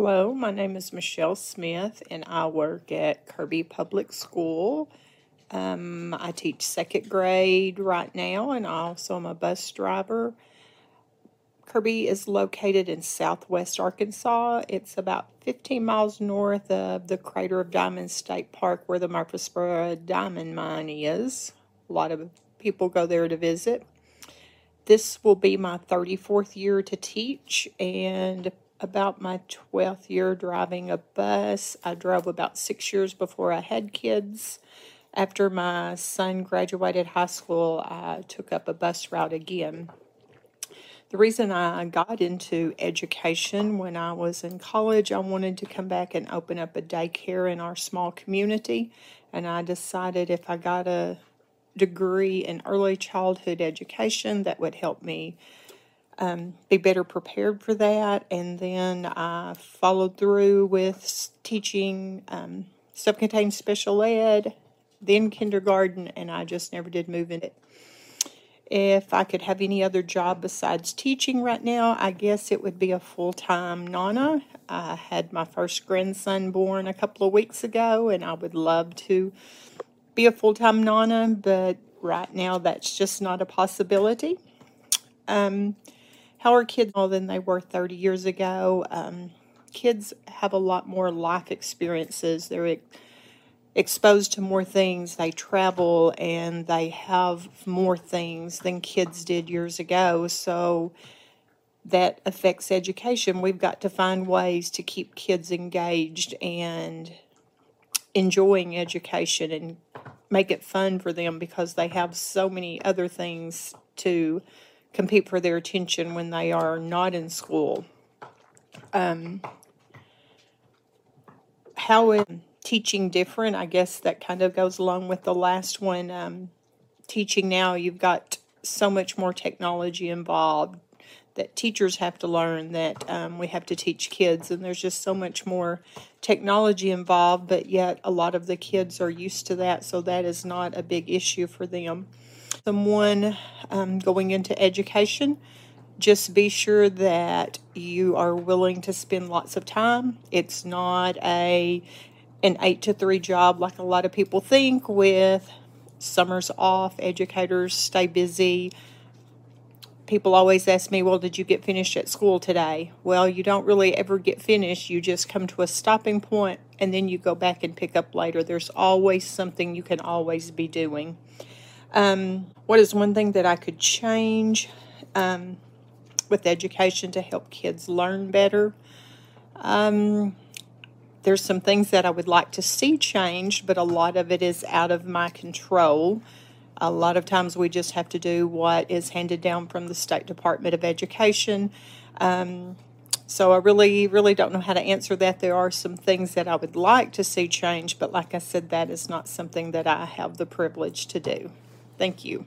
Hello, my name is Michelle Smith, and I work at Kirby Public School. Um, I teach second grade right now, and I also am a bus driver. Kirby is located in southwest Arkansas. It's about 15 miles north of the Crater of Diamonds State Park, where the Murfreesboro Diamond Mine is. A lot of people go there to visit. This will be my 34th year to teach, and about my 12th year driving a bus. I drove about six years before I had kids. After my son graduated high school, I took up a bus route again. The reason I got into education when I was in college, I wanted to come back and open up a daycare in our small community. And I decided if I got a degree in early childhood education, that would help me um, be better prepared for that. And then I followed through with teaching um, self-contained special ed, then kindergarten, and I just never did move in it. If I could have any other job besides teaching right now, I guess it would be a full-time nana. I had my first grandson born a couple of weeks ago, and I would love to be a full-time nana, but right now that's just not a possibility. Um, how are kids more than they were 30 years ago? Um, kids have a lot more life experiences. They're ex- exposed to more things. They travel and they have more things than kids did years ago. So that affects education. We've got to find ways to keep kids engaged and enjoying education and make it fun for them because they have so many other things to compete for their attention when they are not in school. Um, how is teaching different? I guess that kind of goes along with the last one. Um, teaching now, you've got so much more technology involved that teachers have to learn that um, we have to teach kids, and there's just so much more technology involved, but yet a lot of the kids are used to that, so that is not a big issue for them someone um, going into education, just be sure that you are willing to spend lots of time. It's not a an eight to three job like a lot of people think with summers off, educators stay busy. People always ask me, Well, did you get finished at school today? Well, you don't really ever get finished. You just come to a stopping point and then you go back and pick up later. There's always something you can always be doing. Um, what is one thing that I could change um, with education to help kids learn better? Um, there's some things that I would like to see changed, but a lot of it is out of my control. A lot of times we just have to do what is handed down from the State Department of Education. Um, so I really, really don't know how to answer that. There are some things that I would like to see change, but like I said, that is not something that I have the privilege to do. Thank you.